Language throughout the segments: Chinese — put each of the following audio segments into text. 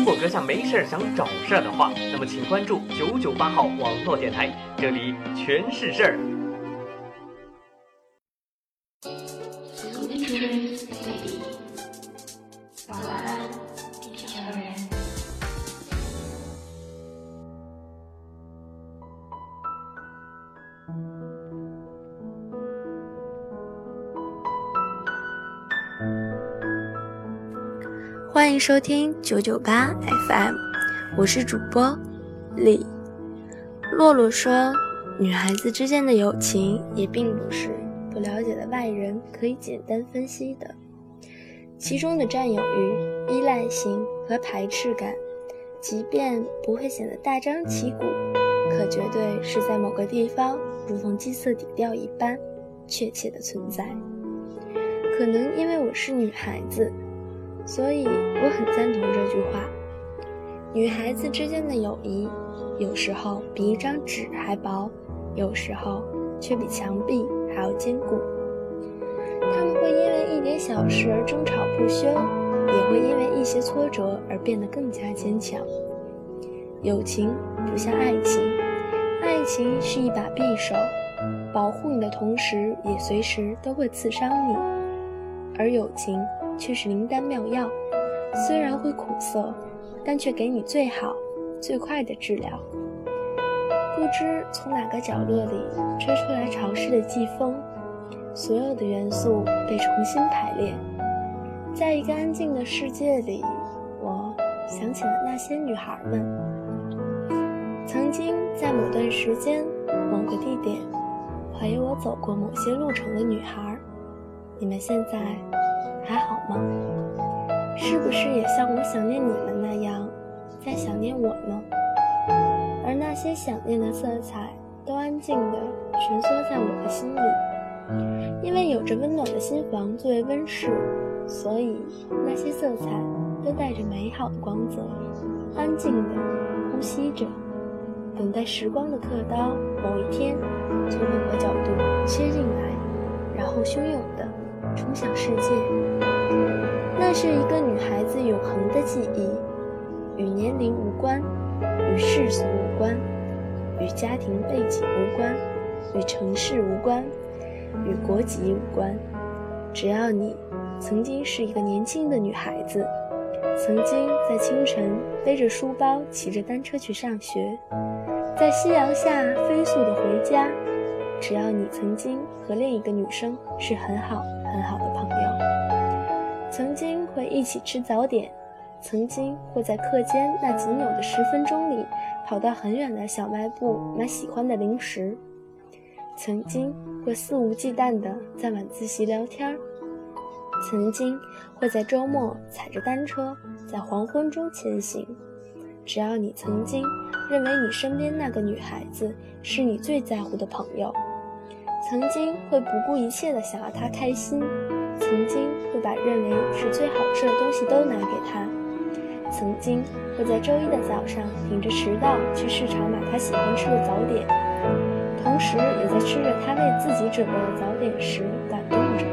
如果阁下没事儿想找事儿的话，那么请关注九九八号网络电台，这里全是事儿。收听九九八 FM，我是主播李洛洛说，女孩子之间的友情也并不是不了解的外人可以简单分析的，其中的占有欲、依赖性和排斥感，即便不会显得大张旗鼓，可绝对是在某个地方如同基色底调一般确切的存在。可能因为我是女孩子。所以我很赞同这句话：女孩子之间的友谊，有时候比一张纸还薄，有时候却比墙壁还要坚固。她们会因为一点小事而争吵不休，也会因为一些挫折而变得更加坚强。友情不像爱情，爱情是一把匕首，保护你的同时，也随时都会刺伤你；而友情。却是灵丹妙药，虽然会苦涩，但却给你最好、最快的治疗。不知从哪个角落里吹出来潮湿的季风，所有的元素被重新排列。在一个安静的世界里，我想起了那些女孩们，曾经在某段时间、某个地点陪我走过某些路程的女孩，你们现在？还好吗？是不是也像我想念你们那样，在想念我呢？而那些想念的色彩，都安静地蜷缩在我的心里。因为有着温暖的心房作为温室，所以那些色彩都带着美好的光泽，安静地呼吸着，等待时光的刻刀某一天从某个角度切进来，然后汹涌地冲向世界。那是一个女孩子永恒的记忆，与年龄无关，与世俗无关，与家庭背景无关，与城市无关，与国籍无关。只要你曾经是一个年轻的女孩子，曾经在清晨背着书包骑着单车去上学，在夕阳下飞速的回家，只要你曾经和另一个女生是很好很好的朋友。曾经会一起吃早点，曾经会在课间那仅有的十分钟里跑到很远的小卖部买喜欢的零食，曾经会肆无忌惮地在晚自习聊天儿，曾经会在周末踩着单车在黄昏中前行。只要你曾经认为你身边那个女孩子是你最在乎的朋友，曾经会不顾一切地想要他开心。曾经会把认为是最好吃的东西都拿给他，曾经会在周一的早上顶着迟到去市场买他喜欢吃的早点，同时也在吃着他为自己准备的早点时感动着。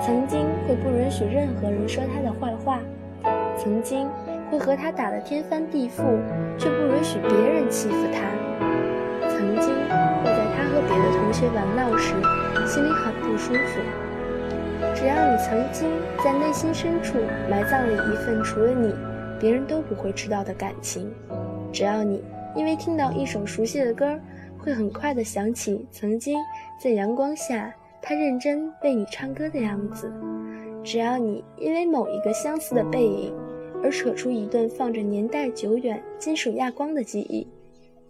曾经会不允许任何人说他的坏话，曾经会和他打得天翻地覆，却不允许别人欺负他。学玩闹时，心里很不舒服。只要你曾经在内心深处埋葬了一份除了你，别人都不会知道的感情；只要你因为听到一首熟悉的歌，会很快的想起曾经在阳光下他认真为你唱歌的样子；只要你因为某一个相似的背影，而扯出一段放着年代久远、金属亚光的记忆，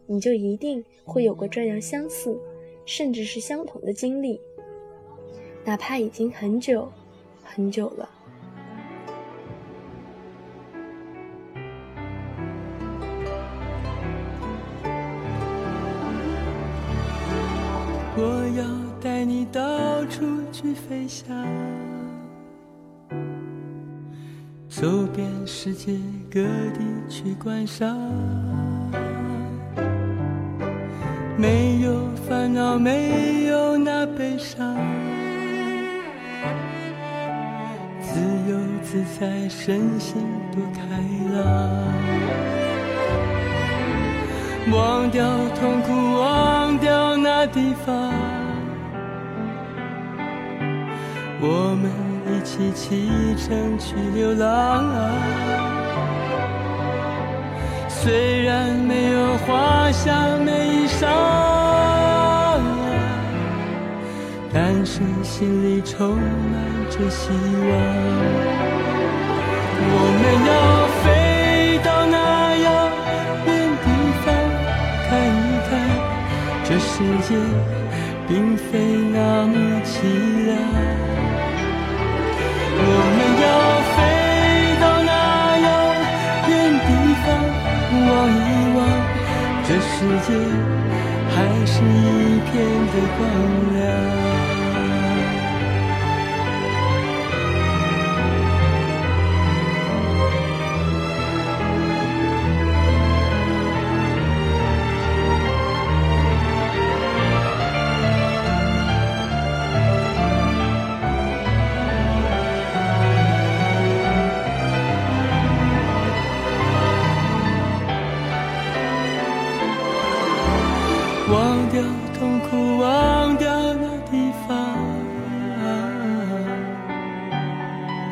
你就一定会有过这样相似，甚至是相同的经历。哪怕已经很久很久了。我要带你到处去飞翔，走遍世界各地去观赏，没有烦恼，没有那悲伤。自由自在，身心多开朗。忘掉痛苦，忘掉那地方。我们一起启程去流浪。虽然没有华厦心里充满着希望。我们要飞到那遥远地方，看一看这世界并非那么凄凉。我们要飞到那遥远地方，望一望，这世界还是一片的光亮。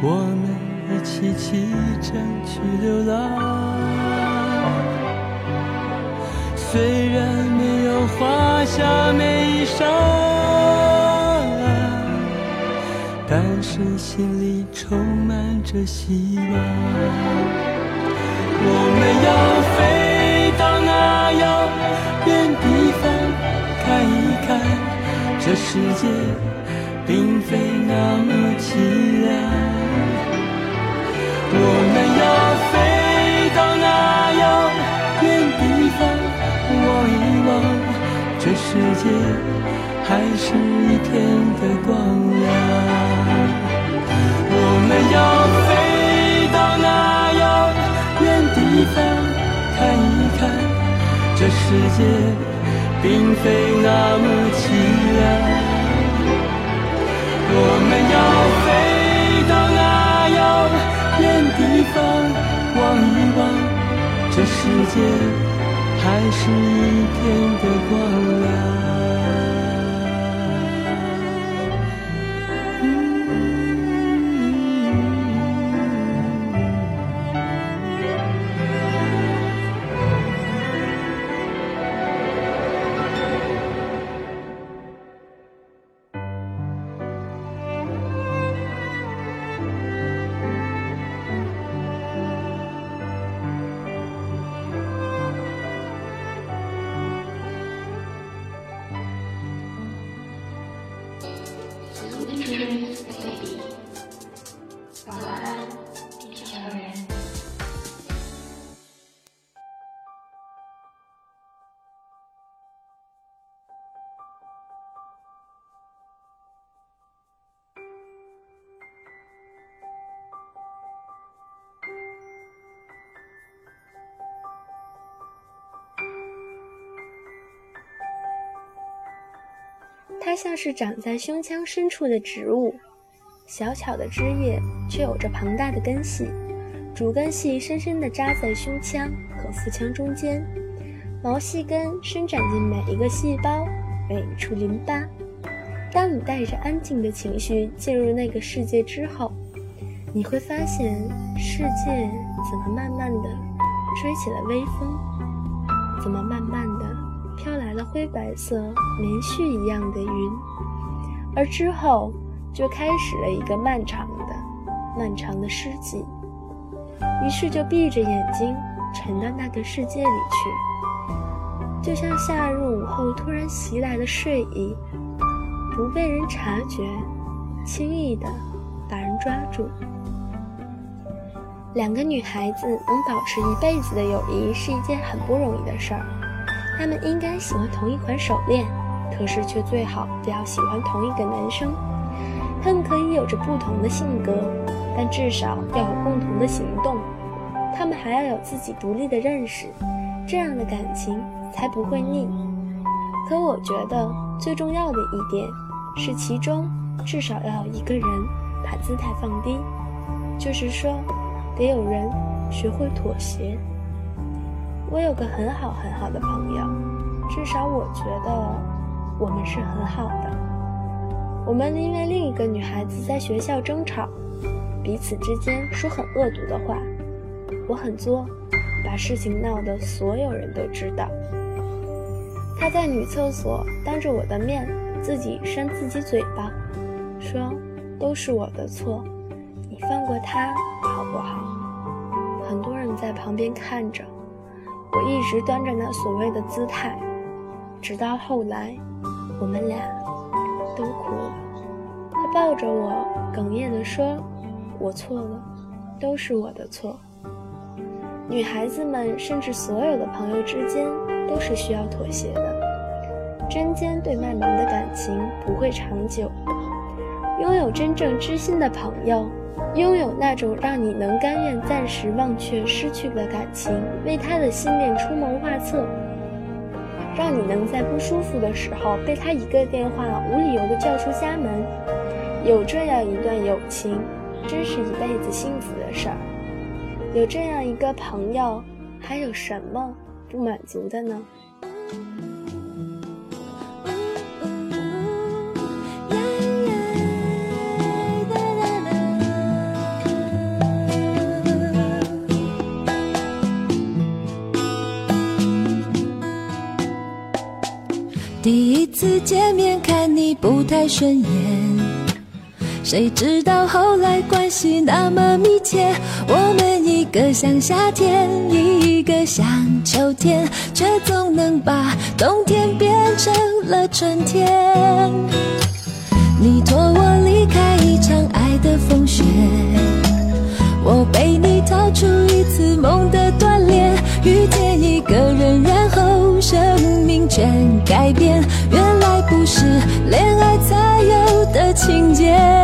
我们一起启程去流浪。虽然没有华厦美衣裳，但是心里充满着希望。我们要飞到那遥远地方，看一看这世界并非那么凄凉。我们要飞到那样远地方，望一望这世界还是一片的光亮。我们要飞到那遥远地方，看一看这世界并非那么凄凉。我们要这世界还是一片它像是长在胸腔深处的植物，小巧的枝叶却有着庞大的根系，主根系深深地扎在胸腔和腹腔中间，毛细根伸展进每一个细胞、每一处淋巴。当你带着安静的情绪进入那个世界之后，你会发现世界怎么慢慢的吹起了微风，怎么慢慢灰白色棉絮一样的云，而之后就开始了一个漫长的、漫长的世纪。于是就闭着眼睛沉到那个世界里去，就像夏日午后突然袭来的睡意，不被人察觉，轻易的把人抓住。两个女孩子能保持一辈子的友谊是一件很不容易的事儿。她们应该喜欢同一款手链，可是却最好不要喜欢同一个男生。他们可以有着不同的性格，但至少要有共同的行动。他们还要有自己独立的认识，这样的感情才不会腻。可我觉得最重要的一点是，其中至少要有一个人把姿态放低，就是说，得有人学会妥协。我有个很好很好的朋友，至少我觉得我们是很好的。我们因为另一个女孩子在学校争吵，彼此之间说很恶毒的话。我很作，把事情闹得所有人都知道。她在女厕所当着我的面自己扇自己嘴巴，说都是我的错，你放过她好不好？很多人在旁边看着。我一直端着那所谓的姿态，直到后来，我们俩都哭了。他抱着我，哽咽地说：“我错了，都是我的错。”女孩子们，甚至所有的朋友之间，都是需要妥协的。针尖对麦芒的感情不会长久。拥有真正知心的朋友。拥有那种让你能甘愿暂时忘却失去的感情，为他的心恋出谋划策，让你能在不舒服的时候被他一个电话无理由的叫出家门。有这样一段友情，真是一辈子幸福的事儿。有这样一个朋友，还有什么不满足的呢？一次见面看你不太顺眼，谁知道后来关系那么密切。我们一个像夏天，一个像秋天，却总能把冬天变成了春天。你托我离开一场爱的风雪，我背你逃出一次梦的断是恋爱才有的情节。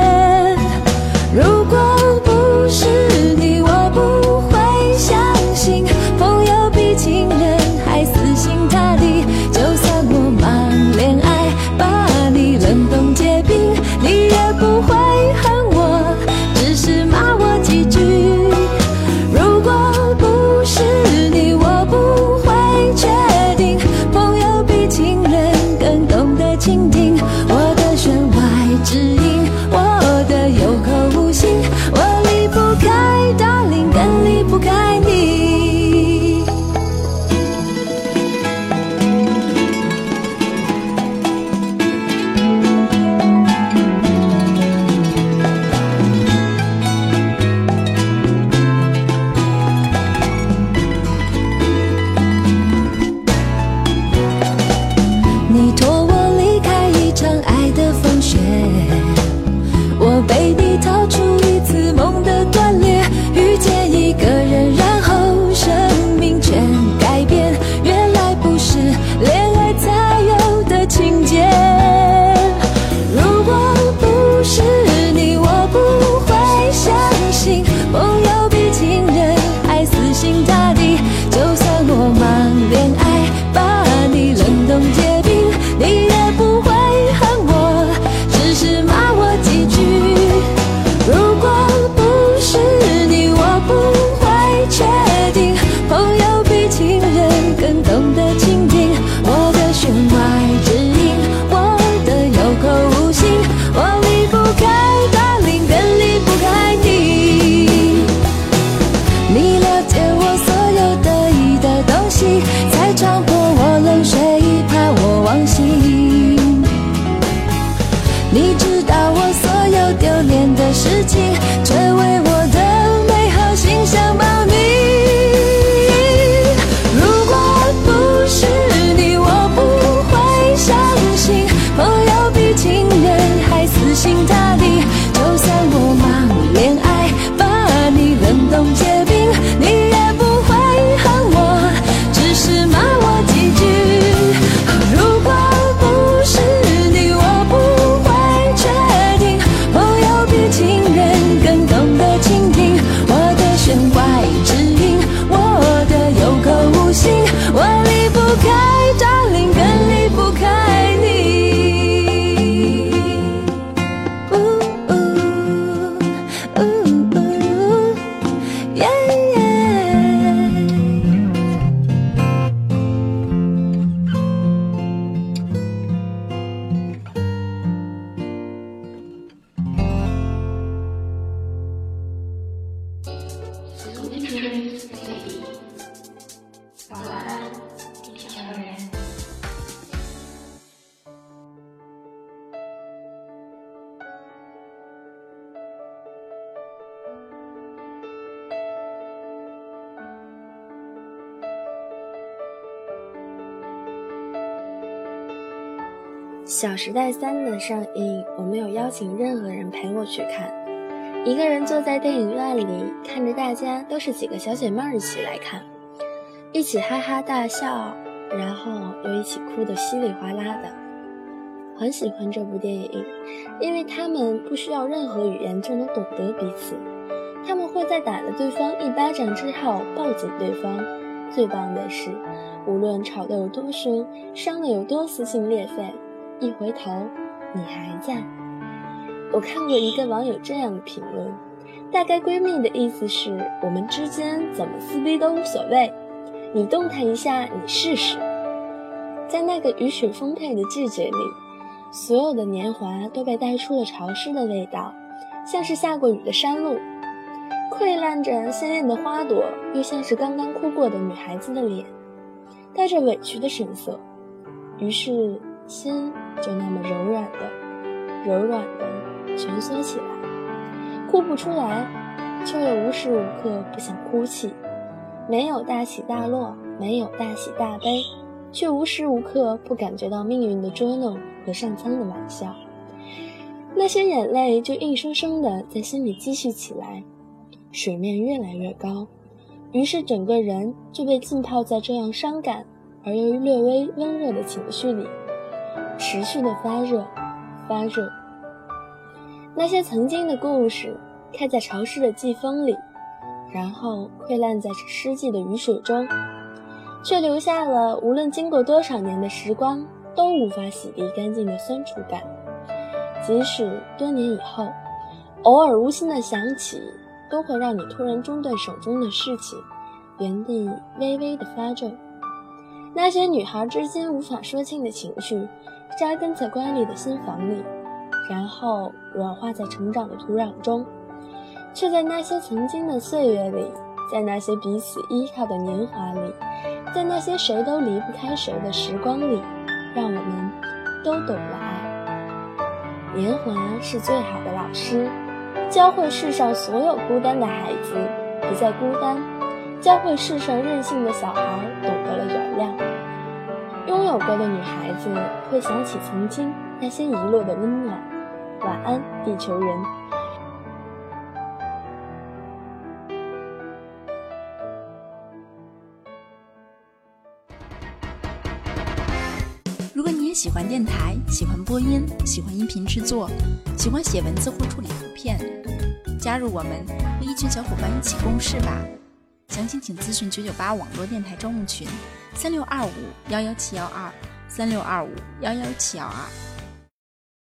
小时代三》的上映，我没有邀请任何人陪我去看，一个人坐在电影院里，看着大家都是几个小姐妹一起来看，一起哈哈大笑，然后又一起哭得稀里哗啦的。很喜欢这部电影，因为他们不需要任何语言就能懂得彼此，他们会在打了对方一巴掌之后抱紧对方。最棒的是，无论吵得有多凶，伤得有多撕心裂肺。一回头，你还在。我看过一个网友这样的评论，大概闺蜜的意思是我们之间怎么撕逼都无所谓，你动弹一下，你试试。在那个雨水丰沛的季节里，所有的年华都被带出了潮湿的味道，像是下过雨的山路，溃烂着鲜艳的花朵，又像是刚刚哭过的女孩子的脸，带着委屈的神色。于是心。就那么柔软的、柔软的蜷缩起来，哭不出来，却又无时无刻不想哭泣。没有大起大落，没有大喜大悲，却无时无刻不感觉到命运的捉弄和上苍的玩笑。那些眼泪就硬生生的在心里积蓄起来，水面越来越高，于是整个人就被浸泡在这样伤感而又略微温热的情绪里。持续的发热，发热。那些曾经的故事，开在潮湿的季风里，然后溃烂在湿寂的雨水中，却留下了无论经过多少年的时光都无法洗涤干净的酸楚感。即使多年以后，偶尔无心的想起，都会让你突然中断手中的事情，原地微微的发皱。那些女孩之间无法说清的情绪。扎根在乖戾的心房里，然后软化在成长的土壤中，却在那些曾经的岁月里，在那些彼此依靠的年华里，在那些谁都离不开谁的时光里，让我们都懂了爱。年华是最好的老师，教会世上所有孤单的孩子不再孤单，教会世上任性的小孩懂得了原谅。拥有过的女孩子会想起曾经那些遗落的温暖。晚安，地球人。如果你也喜欢电台，喜欢播音，喜欢音频制作，喜欢写文字或处理图片，加入我们，和一群小伙伴一起共事吧。详情请咨询九九八网络电台招募群。三六二五幺幺七幺二，三六二五幺幺七幺二。